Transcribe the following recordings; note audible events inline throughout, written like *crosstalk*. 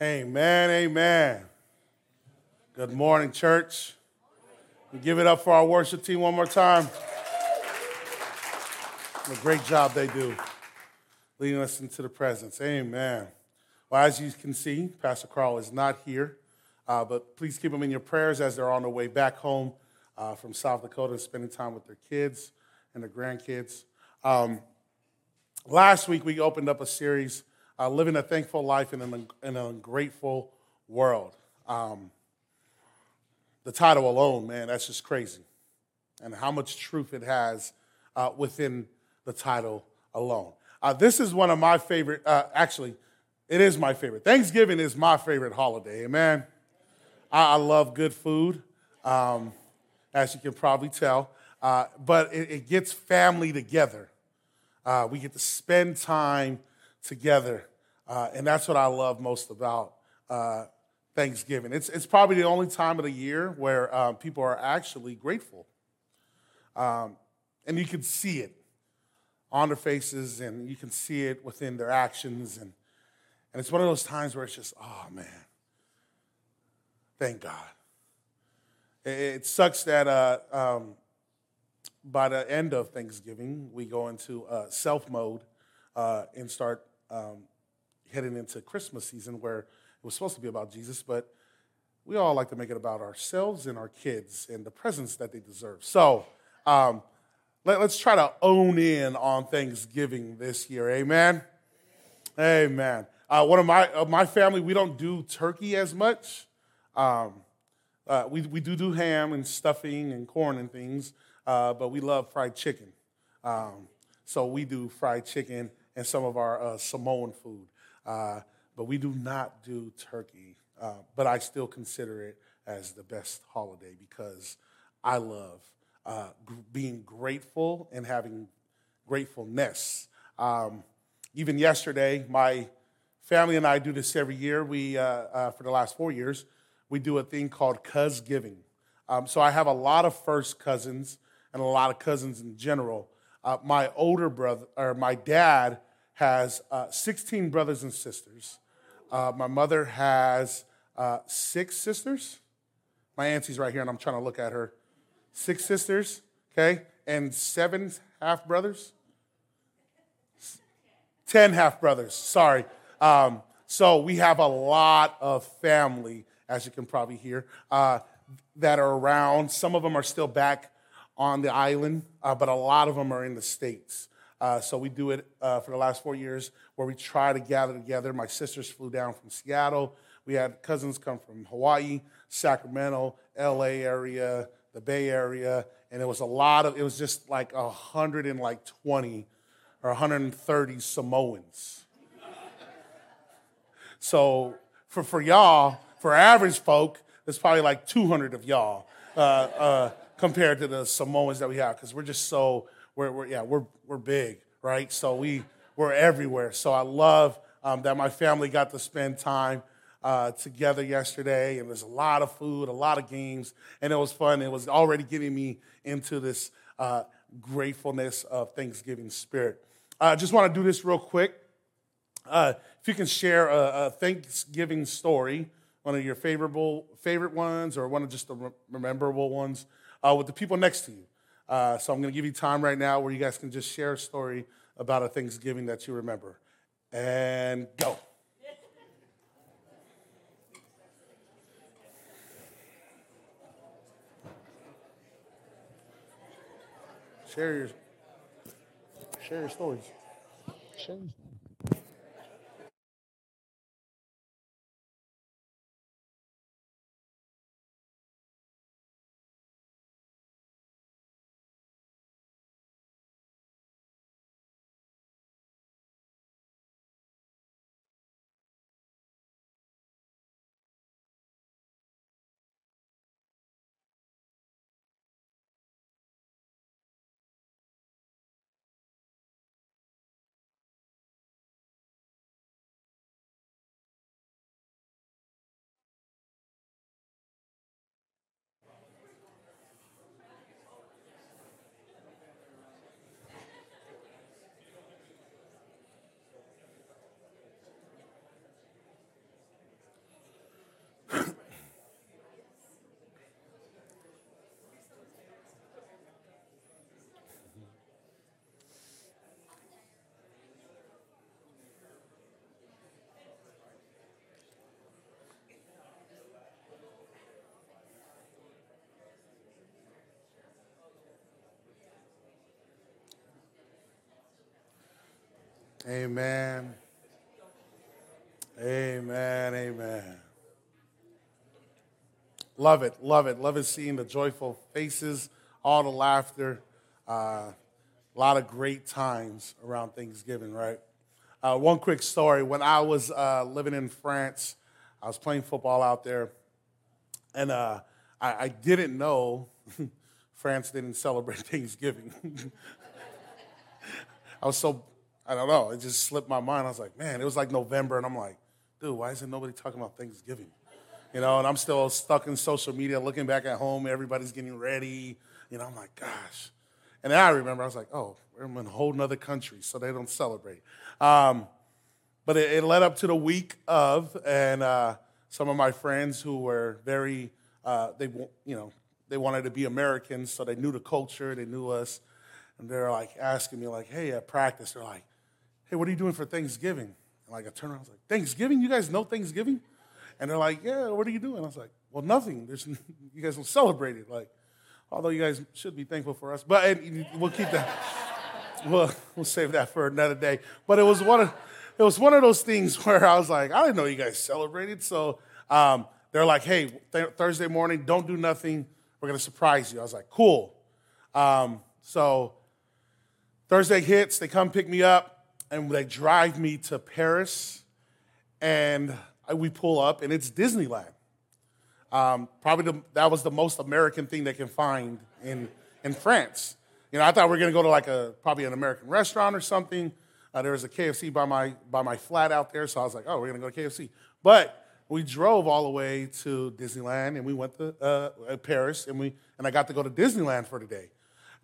Amen, amen. Good morning, church. We give it up for our worship team one more time. What a great job they do leading us into the presence. Amen. Well, as you can see, Pastor Carl is not here, uh, but please keep them in your prayers as they're on their way back home uh, from South Dakota and spending time with their kids and their grandkids. Um, last week, we opened up a series uh, living a thankful life in an, in an ungrateful world. Um, the title alone, man, that's just crazy. And how much truth it has uh, within the title alone. Uh, this is one of my favorite, uh, actually, it is my favorite. Thanksgiving is my favorite holiday, amen. I, I love good food, um, as you can probably tell, uh, but it, it, gets family together. Uh, we get to spend time together. Uh, and that's what I love most about uh, Thanksgiving. It's, it's probably the only time of the year where uh, people are actually grateful. Um, and you can see it on their faces and you can see it within their actions. And, and it's one of those times where it's just, oh man, thank God. It, it sucks that uh, um, by the end of Thanksgiving, we go into uh, self mode uh, and start um, heading into Christmas season where it was supposed to be about Jesus, but we all like to make it about ourselves and our kids and the presents that they deserve. So um, let, us try to own in on Thanksgiving this year. Amen. Amen. Uh, one of my of my family, we don't do turkey as much. Um, uh, we we do do ham and stuffing and corn and things, uh, but we love fried chicken. Um, so we do fried chicken and some of our uh, Samoan food. Uh, but we do not do turkey. Uh, but I still consider it as the best holiday because I love uh, g- being grateful and having gratefulness. Um, even yesterday, my family and I do this every year. We, uh, uh, for the last four years, we do a thing called Cuz Giving. Um, so I have a lot of first cousins and a lot of cousins in general. Uh, my older brother, or my dad, has uh, 16 brothers and sisters. Uh, my mother has uh, six sisters. My auntie's right here, and I'm trying to look at her. Six sisters, okay, and seven half brothers. Ten half brothers, sorry. Um, so we have a lot of family, as you can probably hear, uh, that are around. Some of them are still back on the island, uh, but a lot of them are in the States. Uh, so we do it uh, for the last four years where we try to gather together. My sisters flew down from Seattle. We had cousins come from Hawaii, Sacramento, LA area, the Bay Area, and it was a lot of, it was just like 120 or 130 Samoans. *laughs* so for, for y'all, for average folk, there's probably like 200 of y'all uh, uh, compared to the Samoans that we have because we're just so we're, we're yeah, we're, we're big, right? So we, we're everywhere. So I love um, that my family got to spend time uh, together yesterday, and there's a lot of food, a lot of games, and it was fun. It was already getting me into this uh, gratefulness of Thanksgiving spirit. I uh, just want to do this real quick. Uh, if you can share a, a, Thanksgiving story, one of your favorable favorite ones, or one of just the memorable ones, uh, with the people next to you. Uh, so I'm going to give you time right now where you guys can just share a story about a Thanksgiving that you remember. And go. Share your, share your stories. Share your stories. Amen. Amen. Amen. Love it. Love it. Love it seeing the joyful faces, all the laughter. Uh, a lot of great times around Thanksgiving, right? Uh, one quick story. When I was uh, living in France, I was playing football out there, and uh, I, I, didn't know *laughs* France didn't celebrate *laughs* Thanksgiving. *laughs* I was so, I don't know, it just slipped my mind. I was like, man, it was like November, and I'm like, dude, why isn't nobody talking about Thanksgiving? You know, and I'm still stuck in social media, looking back at home, everybody's getting ready. You know, I'm like, gosh. And then I remember, I was like, oh, we're in a whole nother country, so they don't celebrate. Um, but it, it, led up to the week of, and uh, some of my friends who were very, uh, they, you know, they wanted to be Americans, so they knew the culture, they knew us, and they're like asking me, like, hey, at practice, they're like, hey, what are you doing for Thanksgiving? And like I turned around, I was like, Thanksgiving? You guys know Thanksgiving? And they're like, yeah, what are you doing? I was like, well, nothing. There's, *laughs* you guys don't celebrate it. Like, although you guys should be thankful for us. But we'll keep that. *laughs* we'll, we'll save that for another day. But it was one of it was one of those things *laughs* where I was like, I didn't know you guys celebrated. So um, they're like, hey, th- Thursday morning, don't do nothing. We're gonna surprise you. I was like, cool. Um, so Thursday hits, they come pick me up, and they drive me to Paris, and we pull up, and it's Disneyland. Um, probably the, that was the most American thing they can find in, in France. You know, I thought we were going to go to like a probably an American restaurant or something. Uh, there was a KFC by my by my flat out there, so I was like, oh, we're going to go to KFC. But we drove all the way to Disneyland, and we went to uh, Paris, and we and I got to go to Disneyland for the day.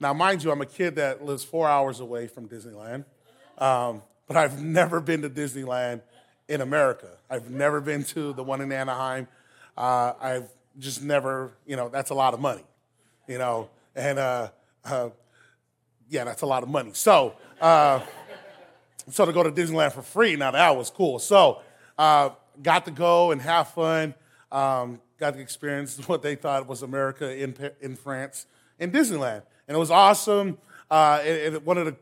Now, mind you, I'm a kid that lives four hours away from Disneyland, um, but I've never been to Disneyland in America. I've never been to the one in Anaheim. Uh, I've just never, you know, that's a lot of money, you know, and uh, uh, yeah, that's a lot of money. So, uh, so to go to Disneyland for free, now that was cool. So, uh, got to go and have fun. Um, got to experience *laughs* what they thought was America in in France in Disneyland, and it was awesome. Uh, and, and one of the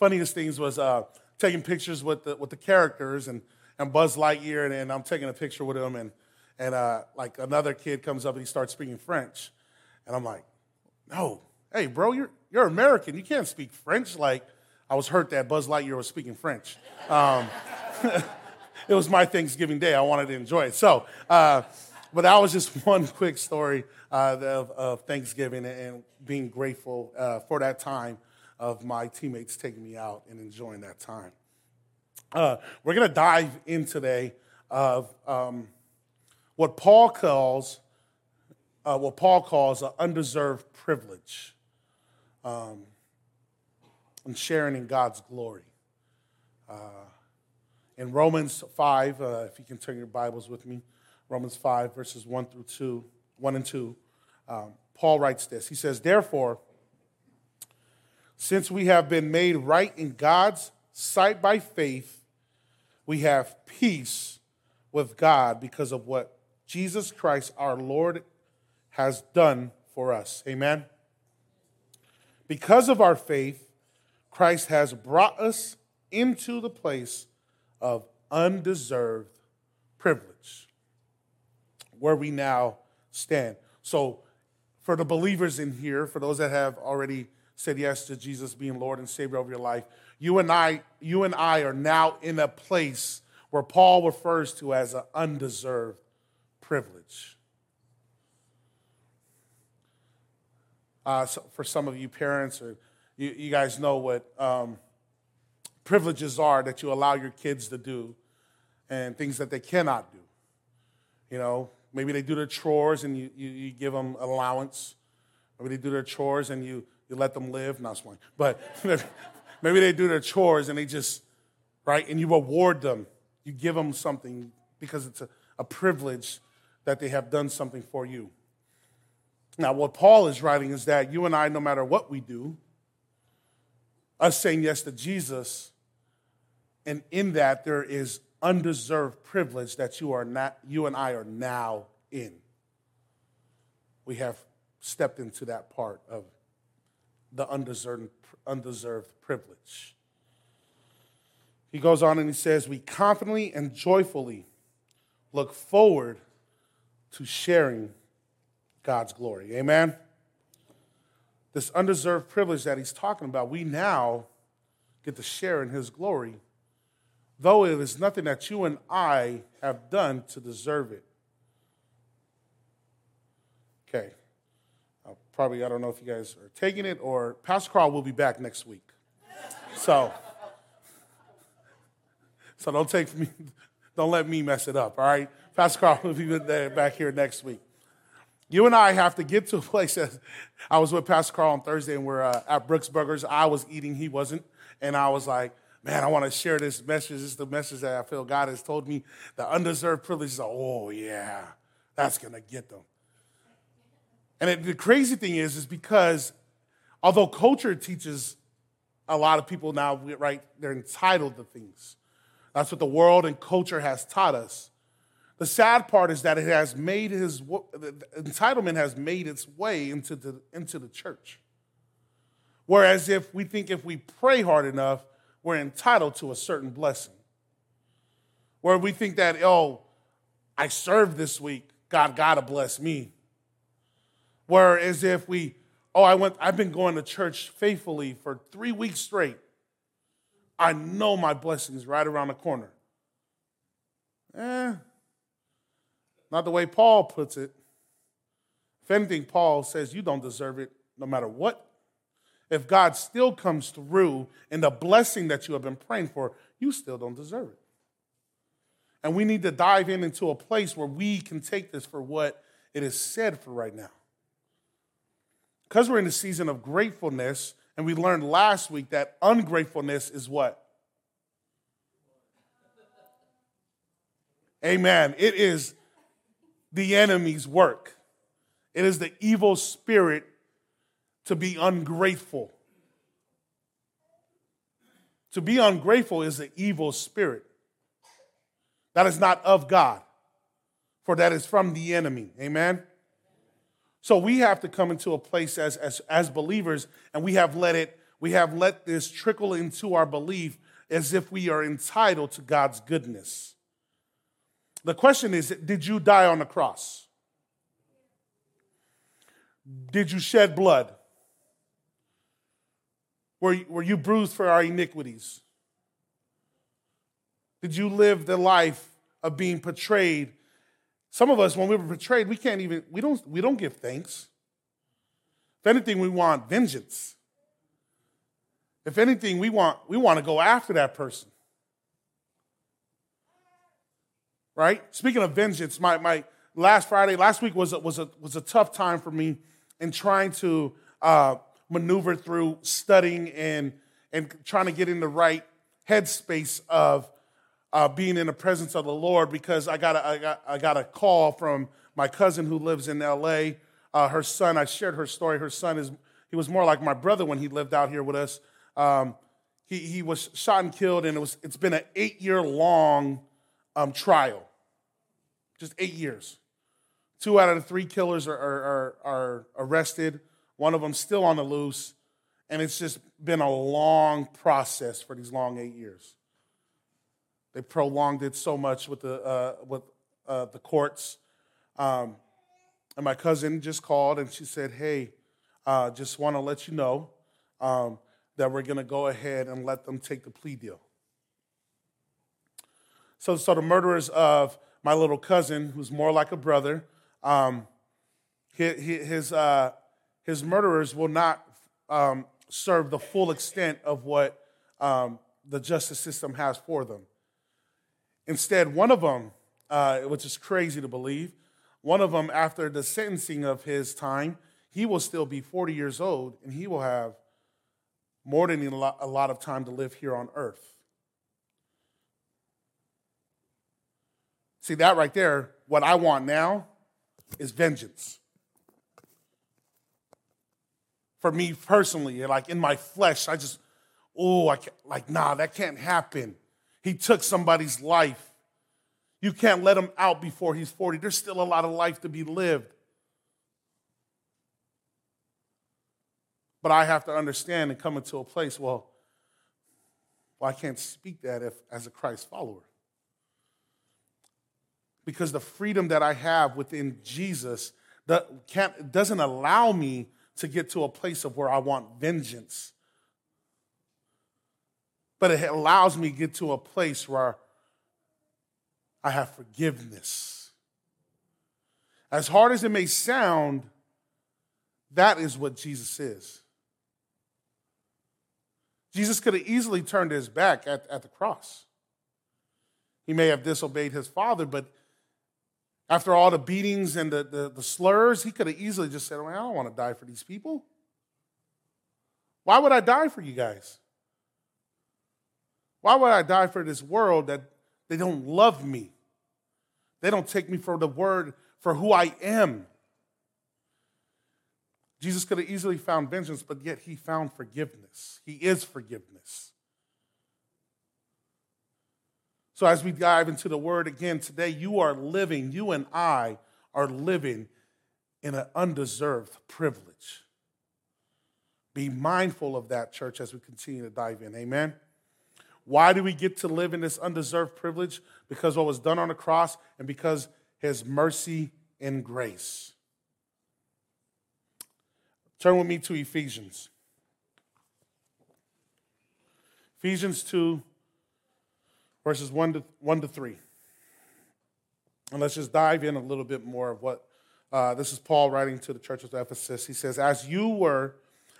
funniest things was uh, taking pictures with the with the characters and and Buzz Lightyear, and, and I'm taking a picture with him, and and uh, like another kid comes up and he starts speaking French, and I'm like, no, hey bro, you're you're American, you can't speak French. Like I was hurt that Buzz Lightyear was speaking French. Um, *laughs* it was my Thanksgiving day. I wanted to enjoy it. So, uh, but that was just *laughs* one quick story uh, of, of, Thanksgiving and being grateful uh, for that time of my teammates taking me out and enjoying that time. Uh, we're going to dive in today of um, what Paul calls uh, what Paul calls an undeserved privilege um, and sharing in God's glory. Uh, in Romans 5, uh, if you can turn your Bibles with me, Romans 5, verses 1 through 2, 1 and 2, um, Paul writes this. He says, Therefore, since we have been made right in God's sight by faith, we have peace with God because of what Jesus Christ our Lord has done for us. Amen. Because of our faith, Christ has brought us into the place of undeserved privilege where we now stand. So, for the believers in here, for those that have already said yes to Jesus being Lord and Savior of your life, you and I, you and I are now in a place where Paul refers to as an undeserved privilege. Uh, so for some of you parents, or you, you guys know what um, privileges are that you allow your kids to do, and things that they cannot do. You know, maybe they do their chores and you, you, you give them allowance. Maybe they do their chores and you, you let them live. Not swing, but *laughs* Maybe they do their chores and they just, right? And you reward them. You give them something because it's a, a privilege that they have done something for you. Now, what Paul is writing is that you and I, no matter what we do, us saying yes to Jesus, and in that there is undeserved privilege that you are not, you and I are now in. We have stepped into that part of the undeserved, undeserved privilege. He goes on and he says, We confidently and joyfully look forward to sharing God's glory. Amen? This undeserved privilege that he's talking about, we now get to share in his glory, though it is nothing that you and I have done to deserve it. Okay. Probably, I don't know if you guys are taking it or Pastor Carl will be back next week. So, so don't take me, don't let me mess it up, all right? Pastor Carl will be back here next week. You and I have to get to a place that I was with Pastor Carl on Thursday and we're uh, at Brooks Burgers. I was eating, he wasn't. And I was like, man, I want to share this message. This is the message that I feel God has told me. The undeserved privileges. Oh, yeah, that's going to get them. And the crazy thing is, is because although culture teaches a lot of people now, right, they're entitled to things. That's what the world and culture has taught us. The sad part is that it has made his entitlement has made its way into the, into the church. Whereas if we think if we pray hard enough, we're entitled to a certain blessing. Where we think that, oh, I served this week, God gotta bless me. Whereas if we, oh, I went, I've been going to church faithfully for three weeks straight. I know my blessing is right around the corner. Eh, not the way Paul puts it. If anything, Paul says you don't deserve it no matter what if God still comes through in the blessing that you have been praying for, you still don't deserve it. And we need to dive in into a place where we can take this for what it is said for right now. Because we're in a season of gratefulness, and we learned last week that ungratefulness is what? Amen. It is the enemy's work. It is the evil spirit to be ungrateful. To be ungrateful is an evil spirit. That is not of God, for that is from the enemy. Amen? So we have to come into a place as, as, as believers, and we have let it, we have let this trickle into our belief as if we are entitled to God's goodness. The question is Did you die on the cross? Did you shed blood? Were, were you bruised for our iniquities? Did you live the life of being portrayed? Some of us, when we were betrayed, we can't even, we don't, we don't give thanks. If anything, we want vengeance. If anything, we want, we want to go after that person. Right? Speaking of vengeance, my, my last Friday, last week was a, was, a, was a tough time for me in trying to uh, maneuver through studying and, and trying to get in the right headspace of uh, being in the presence of the Lord because I got, a, I, got, I got a call from my cousin who lives in LA. Uh, her son, I shared her story. Her son is, he was more like my brother when he lived out here with us. Um, he, he was shot and killed, and it was, it's been an eight year long um, trial. Just eight years. Two out of the three killers are, are, are, are arrested. One of them still on the loose. And it's just been a long process for these long eight years. They prolonged it so much with the, uh, with, uh, the courts. Um, and my cousin just called and she said, Hey, uh, just want to let you know um, that we're going to go ahead and let them take the plea deal. So, so the murderers of my little cousin, who's more like a brother, um, his, his, uh, his murderers will not um, serve the full extent of what um, the justice system has for them. Instead, one of them, uh, which is crazy to believe, one of them, after the sentencing of his time, he will still be 40 years old and he will have more than a lot of time to live here on earth. See, that right there, what I want now is vengeance for me personally, like in my flesh, I just, oh, I can't, like, nah, that can't happen. He took somebody's life. You can't let him out before he's 40. There's still a lot of life to be lived. But I have to understand and come into a place, well, Well, I can't speak that if as a Christ follower. Because the freedom that I have within Jesus can't, doesn't allow me to get to a place of where I want vengeance. But it allows me to get to a place where I have forgiveness. As hard as it may sound, that is what Jesus is. Jesus could have easily turned his back at, at the cross. He may have disobeyed his father, but after all the beatings and the, the, the slurs, he could have easily just said, well, I don't want to die for these people. Why would I die for you guys? Why would I die for this world that they don't love me? They don't take me for the word for who I am. Jesus could have easily found vengeance, but yet he found forgiveness. He is forgiveness. So, as we dive into the word again today, you are living, you and I are living in an undeserved privilege. Be mindful of that, church, as we continue to dive in. Amen. Why do we get to live in this undeserved privilege? Because what was done on the cross and because his mercy and grace. Turn with me to Ephesians. Ephesians 2, verses 1 to, 1 to 3. And let's just dive in a little bit more of what uh, this is Paul writing to the church of Ephesus. He says, As you were,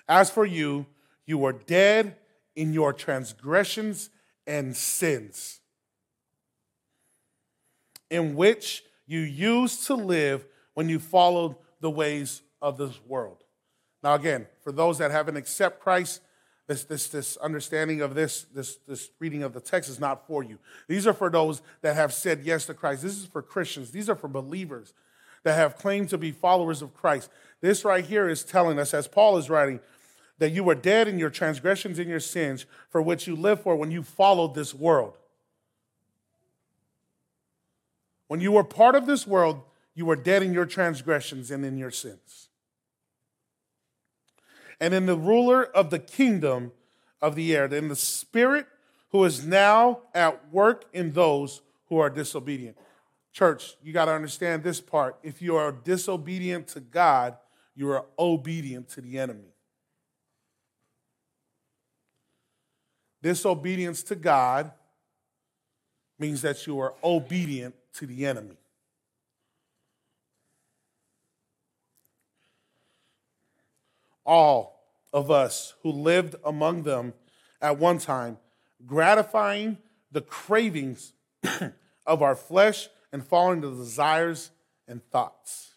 as for you, you were dead in your transgressions and sins, in which you used to live when you followed the ways of this world. Now, again, for those that haven't accepted Christ, this, this, this understanding of this, this, this reading of the text is not for you. These are for those that have said yes to Christ. This is for Christians. These are for believers that have claimed to be followers of Christ. This right here is telling us, as Paul is writing, that you were dead in your transgressions and your sins for which you lived for when you followed this world. When you were part of this world, you were dead in your transgressions and in your sins and in the ruler of the kingdom of the air, in the spirit who is now at work in those who are disobedient. Church, you got to understand this part. If you are disobedient to God, you are obedient to the enemy. Disobedience to God means that you are obedient to the enemy. all of us who lived among them at one time, gratifying the cravings *clears throat* of our flesh and following the desires and thoughts.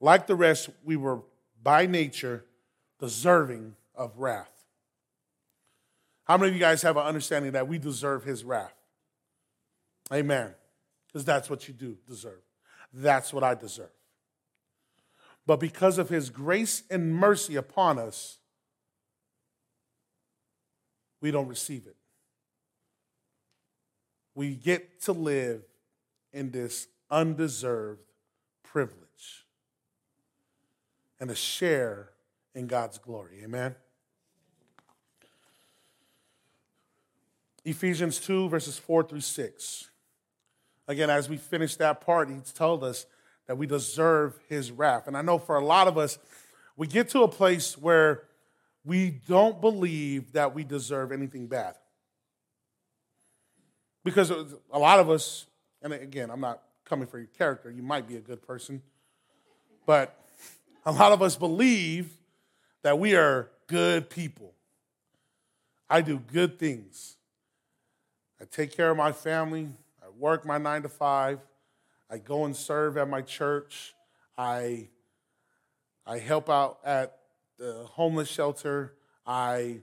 Like the rest, we were by nature deserving of wrath. How many of you guys have an understanding that we deserve his wrath? Amen. Because that's what you do deserve. That's what I deserve. But because of his grace and mercy upon us, we don't receive it. We get to live in this undeserved privilege and to share in God's glory. Amen. Ephesians 2, verses 4 through 6. Again, as we finish that part, he's told us that we deserve his wrath. And I know for a lot of us, we get to a place where we don't believe that we deserve anything bad. Because a lot of us, and again, I'm not coming for your character, you might be a good person, but a lot of us believe that we are good people. I do good things. I take care of my family. I work my nine to five. I go and serve at my church. I, I help out at the homeless shelter. I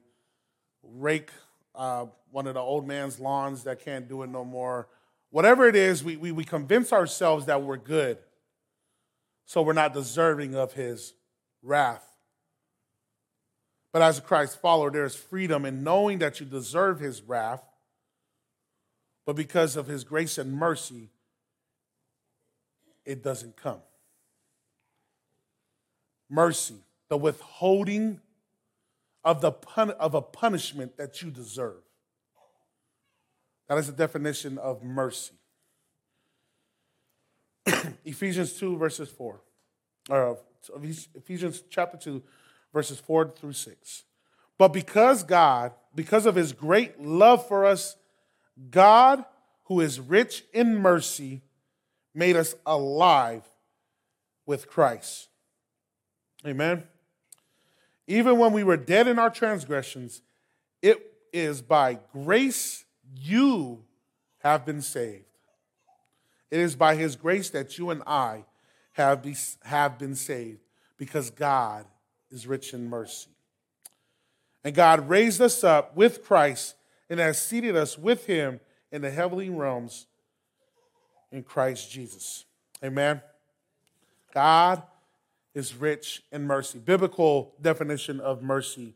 rake uh, one of the old man's lawns that can't do it no more. Whatever it is, we, we, we convince ourselves that we're good. So we're not deserving of his wrath. But as a Christ follower, there is freedom in knowing that you deserve his wrath, but because of his grace and mercy, it doesn't come. Mercy, the withholding of, the pun- of a punishment that you deserve. That is the definition of mercy. *clears throat* Ephesians 2, verses 4. Or Ephesians chapter 2, verses 4 through 6. But because God, because of his great love for us, God, who is rich in mercy, made us alive with Christ. Amen. Even when we were dead in our transgressions, it is by grace you have been saved. It is by his grace that you and I have, be, have been saved because God is rich in mercy. And God raised us up with Christ and has seated us with him in the heavenly realms in Christ Jesus. Amen. God is rich in mercy. Biblical definition of mercy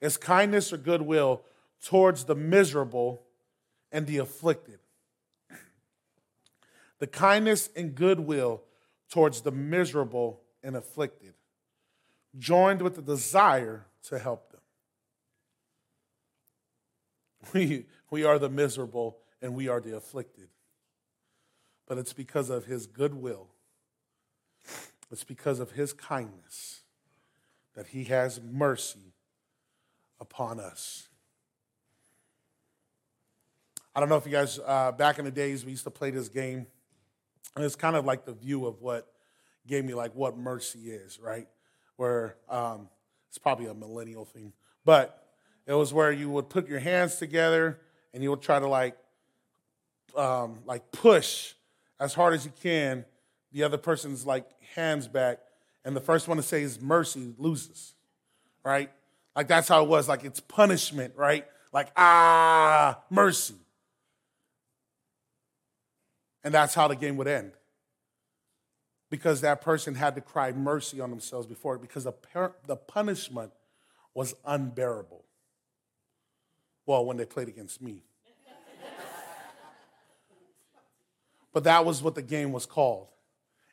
is kindness or goodwill towards the miserable and the afflicted. The kindness and goodwill towards the miserable and afflicted, joined with the desire to help them. We, we are the miserable and we are the afflicted. But it's because of his goodwill, it's because of his kindness that he has mercy upon us. I don't know if you guys, uh, back in the days, we used to play this game. And it's kind of like the view of what gave me like what mercy is, right? Where um, it's probably a millennial thing, but it was where you would put your hands together and you would try to like um, like push as hard as you can the other person's like hands back, and the first one to say is mercy loses, right? Like that's how it was. Like it's punishment, right? Like ah mercy, and that's how the game would end because that person had to cry mercy on themselves before it because the, the punishment was unbearable. Well, when they played against me. but that was what the game was called.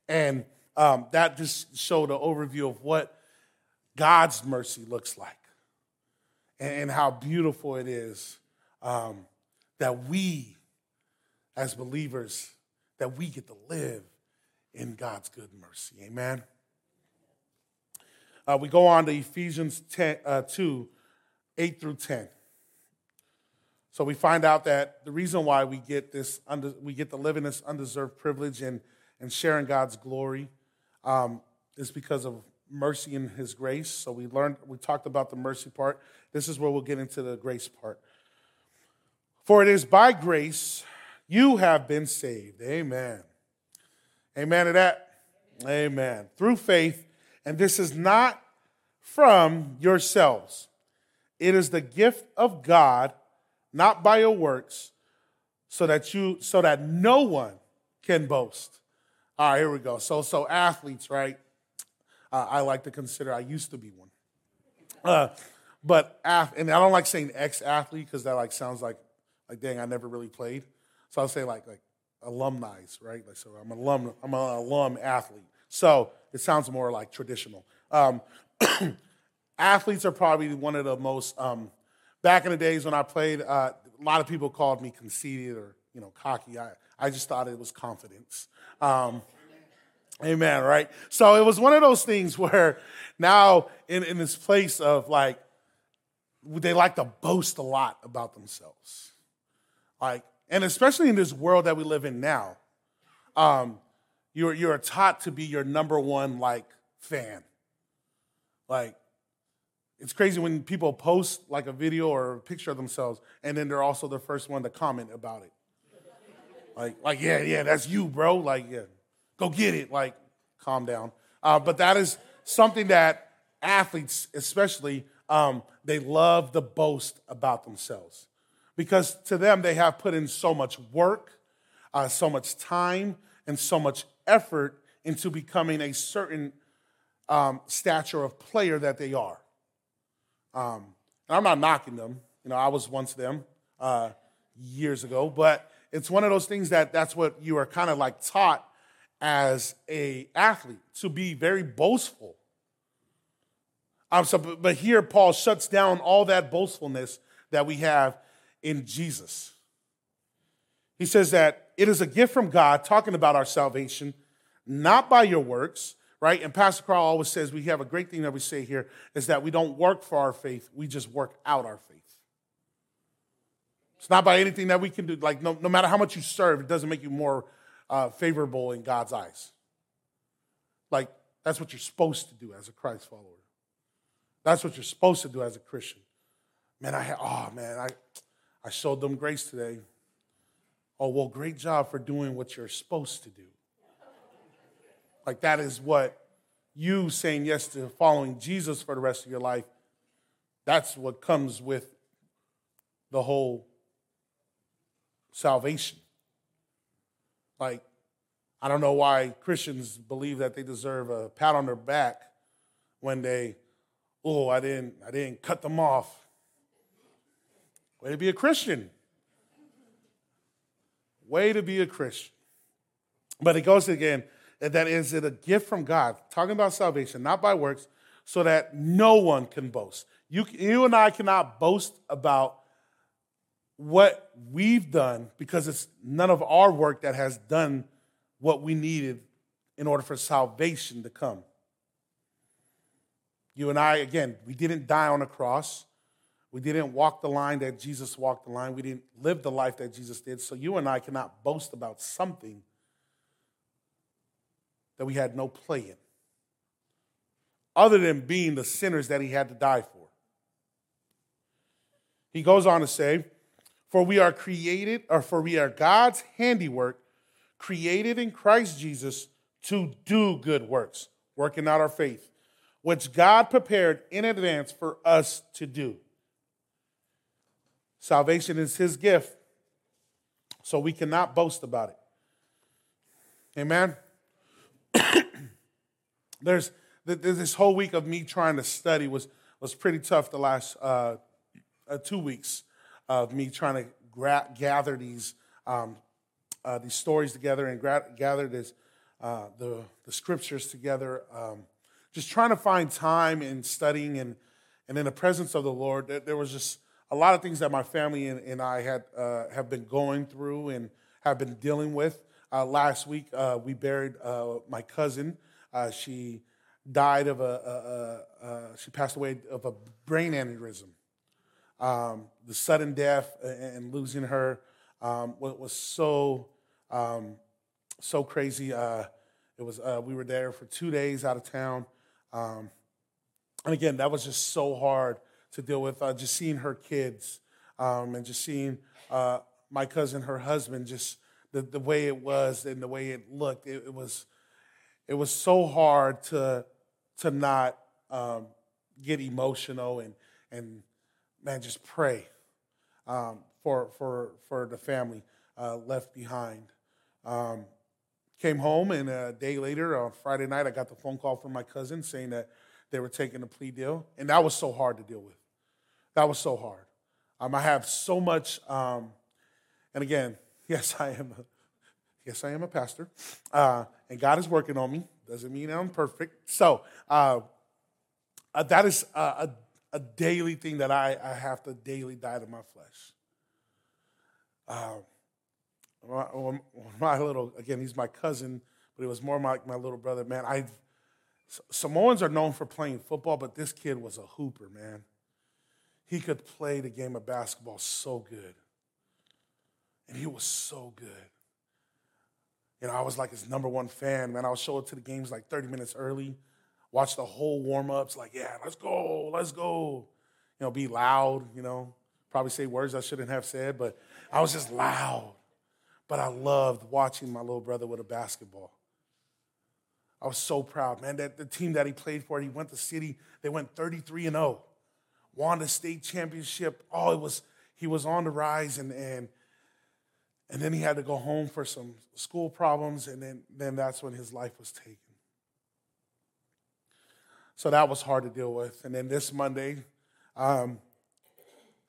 And um, that just showed an overview of what God's mercy looks like and, how beautiful it is um, that we, as believers, that we get to live in God's good mercy. Amen. Uh, we go on to Ephesians 10, uh, 2 8 through 10. So we find out that the reason why we get this, under, we get to live in this undeserved privilege and, and sharing God's glory um, is because of mercy and His grace. So we learned, we talked about the mercy part. This is where we'll get into the grace part. For it is by grace you have been saved. Amen. Amen to that? Amen. Through faith, and this is not from yourselves. It is the gift of God, not by your works, so that you so that no one can boast. All right, here we go. So so athletes, right? Uh, I like to consider I used to be one. Uh, but and I don't like saying ex-athlete because that like sounds like like dang, I never really played. So I'll say like like alumni, right? Like, so I'm an alum, I'm an alum athlete. So it sounds more like traditional. Um, *clears throat* athletes are probably one of the most. Um, back in the days when I played, uh, a lot of people called me conceited or you know cocky. I I just thought it was confidence. Um, amen. Right. So it was one of those things *laughs* where now in in this place of like they like to boast a lot about themselves. Like and especially in this world that we live in now, um, you're, you're taught to be your number one like fan. Like, it's crazy when people post like a video or a picture of themselves, and then they're also the first one to comment about it. Like, like yeah, yeah, that's you, bro. Like, yeah, go get it. Like, calm down. Uh, but that is something that athletes, especially, um, they love to boast about themselves because to them they have put in so much work, uh, so much time, and so much effort into becoming a certain um, stature of player that they are. Um, and I'm not knocking them. You know, I was once them uh, years ago, but it's one of those things that that's what you are kind of like taught as a athlete to be very boastful. Um, so, but here Paul shuts down all that boastfulness that we have in Jesus. He says that it is a gift from God, talking about our salvation, not by your works, right? And Pastor Carl always says we have a great thing that we say here is that we don't work for our faith, we just work out our faith. It's not by anything that we can do. Like, no, no matter how much you serve, it doesn't make you more uh, favorable in God's eyes. Like, that's what you're supposed to do as a Christ follower. That's what you're supposed to do as a Christian. Man, I oh man, I, I showed them grace today. Oh, well, great job for doing what you're supposed to do. Like that is what you saying yes to following Jesus for the rest of your life, that's what comes with the whole salvation. Like, I don't know why Christians believe that they deserve a pat on their back when they, oh, I didn't, I didn't cut them off. Way to be a Christian. Way to be a Christian. But it goes again, that is it a gift from God, talking about salvation, not by works, so that no one can boast. You, you and I cannot boast about what we've done because it's none of our work that has done what we needed in order for salvation to come. You and I, again, we didn't die on a cross. We didn't walk the line that Jesus walked the line. We didn't live the life that Jesus did. So you and I cannot boast about something that we had no play in, other than being the sinners that he had to die for. He goes on to say, For we are created, or for we are God's handiwork, created in Christ Jesus to do good works, working out our faith, which God prepared in advance for us to do. Salvation is his gift, so we cannot boast about it. Amen. *coughs* There's this whole week of me trying to study was was pretty tough. The last uh, uh, two weeks of me trying to gra- gather these um, uh, these stories together and gra- gather this uh, the the scriptures together. Um, just trying to find time and studying and and in the presence of the Lord. There, there was just a lot of things that my family and, and I had uh, have been going through and have been dealing with. Uh, last week, uh, we buried uh, my cousin. Uh, she died of a, a, a, she passed away of a brain aneurysm. Um, the sudden death and losing her um, was so um, so crazy. Uh, it was we were there for two days out of town, um, and again, that was just so hard to deal with. just seeing her kids um, and just seeing my cousin, her husband, just the, the way it was and the way it looked. It, it was it was so hard to to not um, get emotional and and man just pray um, for for for the family uh, left behind. Um, came home and a day later on Friday night I got the phone call from my cousin saying that they were taking a plea deal and that was so hard to deal with. That was so hard. Um, I have so much, um, and again, Yes, I am. A, yes, I am a pastor, uh, and God is working on me. Doesn't mean I'm perfect. So uh, uh, that is a, a, daily thing that I, I, have to daily die to my flesh. Uh, my, my, little again, he's my cousin, but he was more like my little brother. Man, I Samoans are known for playing football, but this kid was a hooper, man. He could play the game of basketball so good. And he was so good. You know, I was like his number one fan, man. I would show up to the games like 30 minutes early, watch the whole warm ups, like, yeah, let's go, let's go. You know, be loud, you know, probably say words I shouldn't have said, but I was just loud. But I loved watching my little brother with a basketball. I was so proud, man. That the team that he played for, he went to city, they went 33 and 0, won the state championship. Oh, it was he was on the rise and and and then he had to go home for some school problems, and then, then that's when his life was taken. So that was hard to deal with. And then this Monday, um,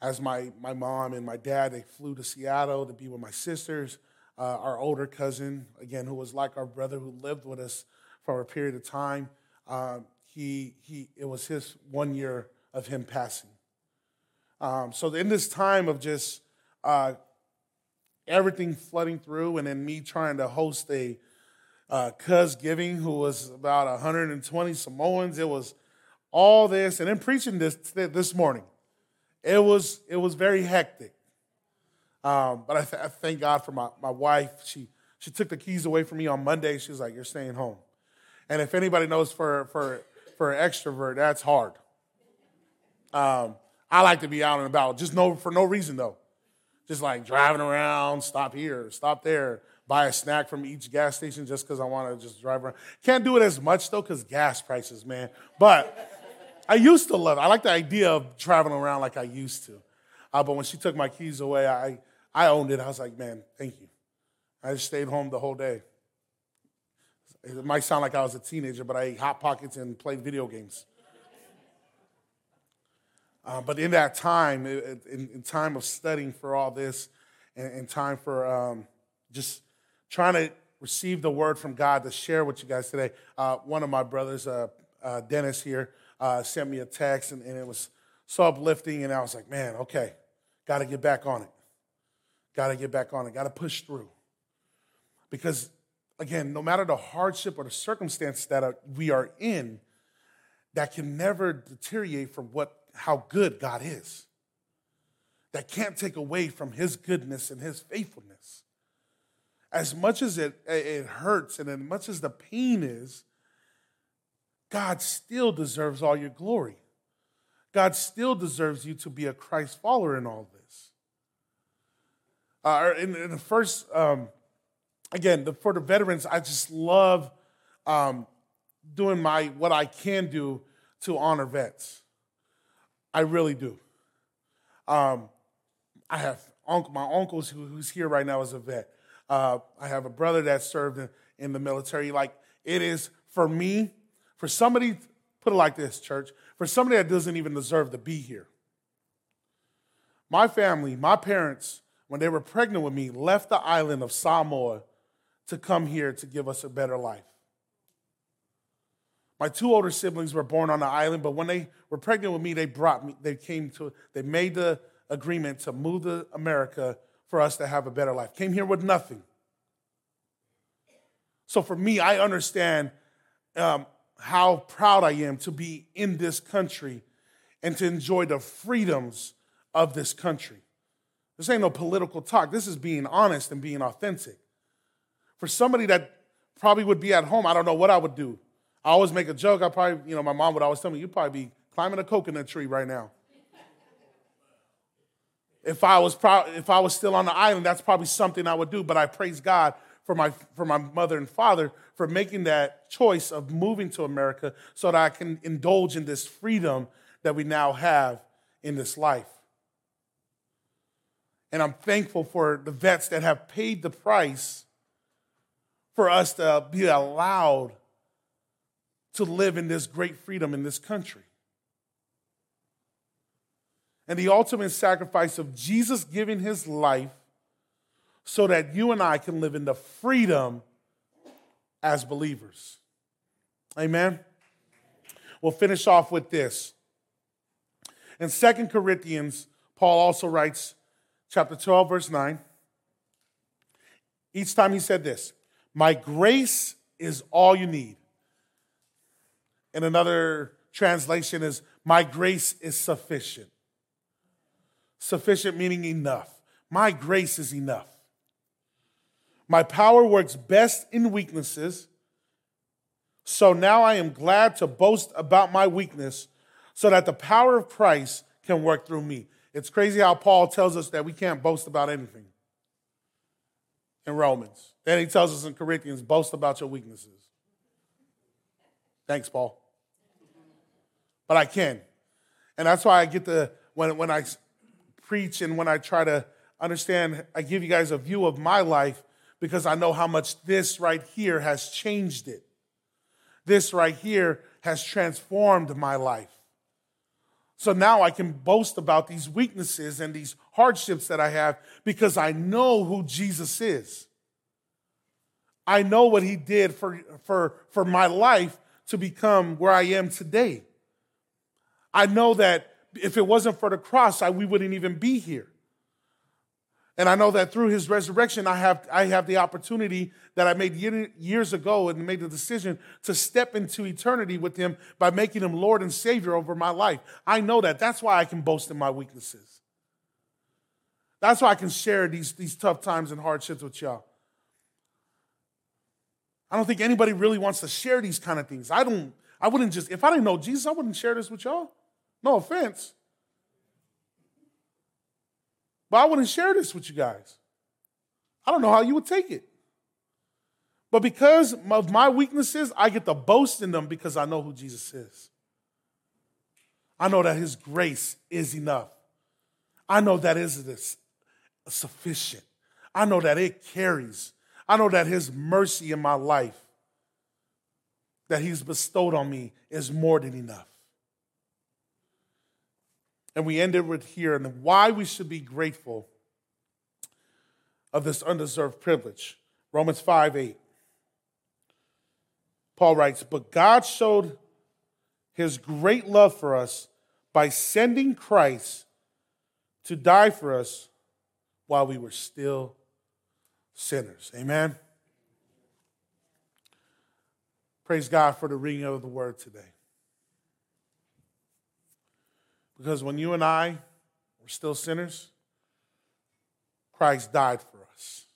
as my, my mom and my dad, they flew to Seattle to be with my sisters, uh, our older cousin, again, who was like our brother who lived with us for a period of time. Um, he, he, it was his one year of him passing. Um, so in this time of just uh, everything flooding through, and then me trying to host a uh, cuz giving who was about 120 Samoans. It was all this, and then preaching this this morning. It was it was very hectic. Um, but I, th- I, thank God for my, my wife. She she took the keys away from me on Monday. She was like, "You're staying home." And if anybody knows for for for an extrovert, that's hard. Um, I like to be out and about, just no for no reason though. Just like driving around, stop here, stop there, buy a snack from each gas station just because I want to just drive around. Can't do it as much though because gas prices, man. But I used to love it. I like the idea of traveling around like I used to. Uh, but when she took my keys away, I I owned it. I was like, man, thank you. I just stayed home the whole day. It might sound like I was a teenager, but I ate Hot Pockets and played video games. Uh, but in that time, in, in, time of studying for all this, and, and time for um, just trying to receive the word from God to share with you guys today, uh, one of my brothers, uh, uh Dennis here, uh, sent me a text, and, and, it was so uplifting. And I was like, man, okay, got to get back on it. Got to get back on it. Got to push through. Because again, no matter the hardship or the circumstance that we are in, that can never deteriorate from what how good God is. That can't take away from His goodness and His faithfulness. As much as it, it hurts and as much as the pain is, God still deserves all your glory. God still deserves you to be a Christ follower in all this. Uh, in, in, the first um, again, the, for the veterans, I just love um, doing my what I can do to honor vets. I really do. Um, I have uncle, my uncles who, who's here right now is a vet. Uh, I have a brother that served in, in the military. Like it is for me, for somebody, put it like this, church, for somebody that doesn't even deserve to be here. My family, my parents, when they were pregnant with me, left the island of Samoa to come here to give us a better life. My two older siblings were born on the island, but when they were pregnant with me, they brought me, they came to, they made the agreement to move to America for us to have a better life. Came here with nothing. So for me, I understand um, how proud I am to be in this country and to enjoy the freedoms of this country. This ain't no political talk. This is being honest and being authentic. For somebody that probably would be at home, I don't know what I would do. I always make a joke. I probably, you know, my mom would always tell me, you'd probably be climbing a coconut tree right now. If I was pro- if I was still on the island, that's probably something I would do. But I praise God for my for my mother and father for making that choice of moving to America so that I can indulge in this freedom that we now have in this life. And I'm thankful for the vets that have paid the price for us to be allowed to live in this great freedom in this country. And the ultimate sacrifice of Jesus giving his life so that you and I can live in the freedom as believers. Amen. We'll finish off with this. In Second Corinthians, Paul also writes, chapter 12, verse 9. Each time he said this My grace is all you need. And another translation is, My grace is sufficient. Sufficient meaning enough. My grace is enough. My power works best in weaknesses. So now I am glad to boast about my weakness so that the power of Christ can work through me. It's crazy how Paul tells us that we can't boast about anything in Romans. Then he tells us in Corinthians, boast about your weaknesses. Thanks, Paul but I can. And that's why I get the, when, when I preach and when I try to understand, I give you guys a view of my life because I know how much this right here has changed it. This right here has transformed my life. So now I can boast about these weaknesses and these hardships that I have because I know who Jesus is. I know what he did for, for, for my life to become where I am today. I know that if it wasn't for the cross, I, we wouldn't even be here. And I know that through his resurrection, I have, I have the opportunity that I made years ago and made the decision to step into eternity with him by making him Lord and Savior over my life. I know that. That's why I can boast in my weaknesses. That's why I can share these, these tough times and hardships with y'all. I don't think anybody really wants to share these kind of things. I don't, I wouldn't just, if I didn't know Jesus, I wouldn't share this with y'all. No offense. But I wouldn't share this with you guys. I don't know how you would take it. But because of my weaknesses, I get to boast in them because I know who Jesus is. I know that his grace is enough. I know that is this sufficient. I know that it carries. I know that his mercy in my life that he's bestowed on me is more than enough. And we ended with here and why we should be grateful of this undeserved privilege. Romans 5 8. Paul writes, But God showed his great love for us by sending Christ to die for us while we were still sinners. Amen. Praise God for the reading of the word today. Because when you and I were still sinners, Christ died for us.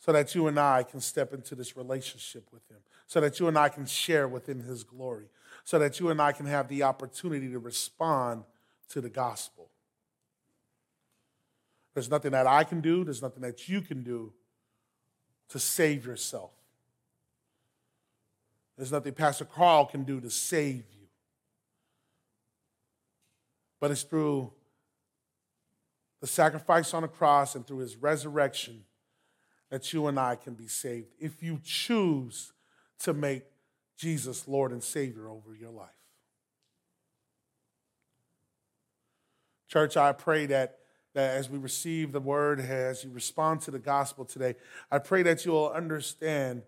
So that you and I can step into this relationship with Him. So that you and I can share within His glory. So that you and I can have the opportunity to respond to the gospel. There's nothing that I can do, there's nothing that you can do to save yourself. There's nothing Pastor Carl can do to save you but it's through the sacrifice on the cross and through his resurrection that you and I can be saved if you choose to make Jesus Lord and Savior over your life. Church, I pray that, that as we receive the word, as you respond to the gospel today, I pray that you'll understand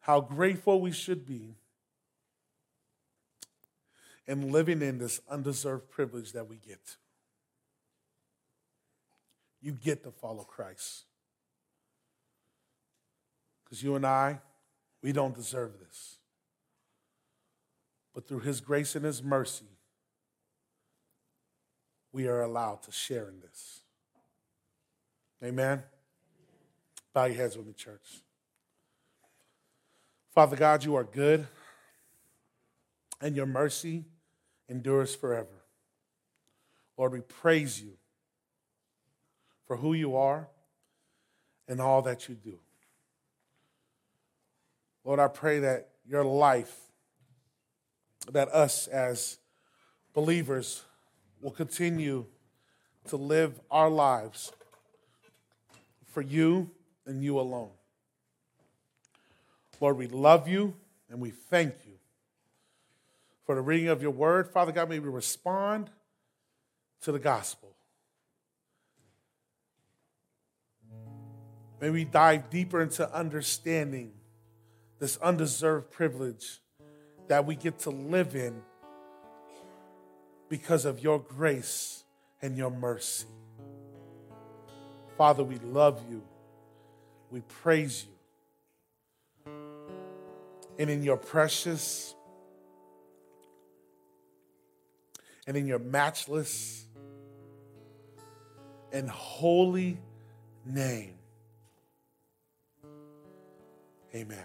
how grateful we should be and living in this undeserved privilege that we get. You get to follow Christ. Because you and I, we don't deserve this. But through His grace and His mercy, we are allowed to share in this. Amen? Bow your heads with me, church. Father God, you are good, and your mercy endures forever. Lord, we praise you for who you are and all that you do. Lord, I pray that your life, that us as believers will continue to live our lives for you and you alone. Lord, we love you and we thank you for the reading of your word. Father God, may we respond to the gospel. May we dive deeper into understanding this undeserved privilege that we get to live in because of your grace and your mercy. Father, we love you. We praise you. And in your precious, and in your matchless and holy name. Amen.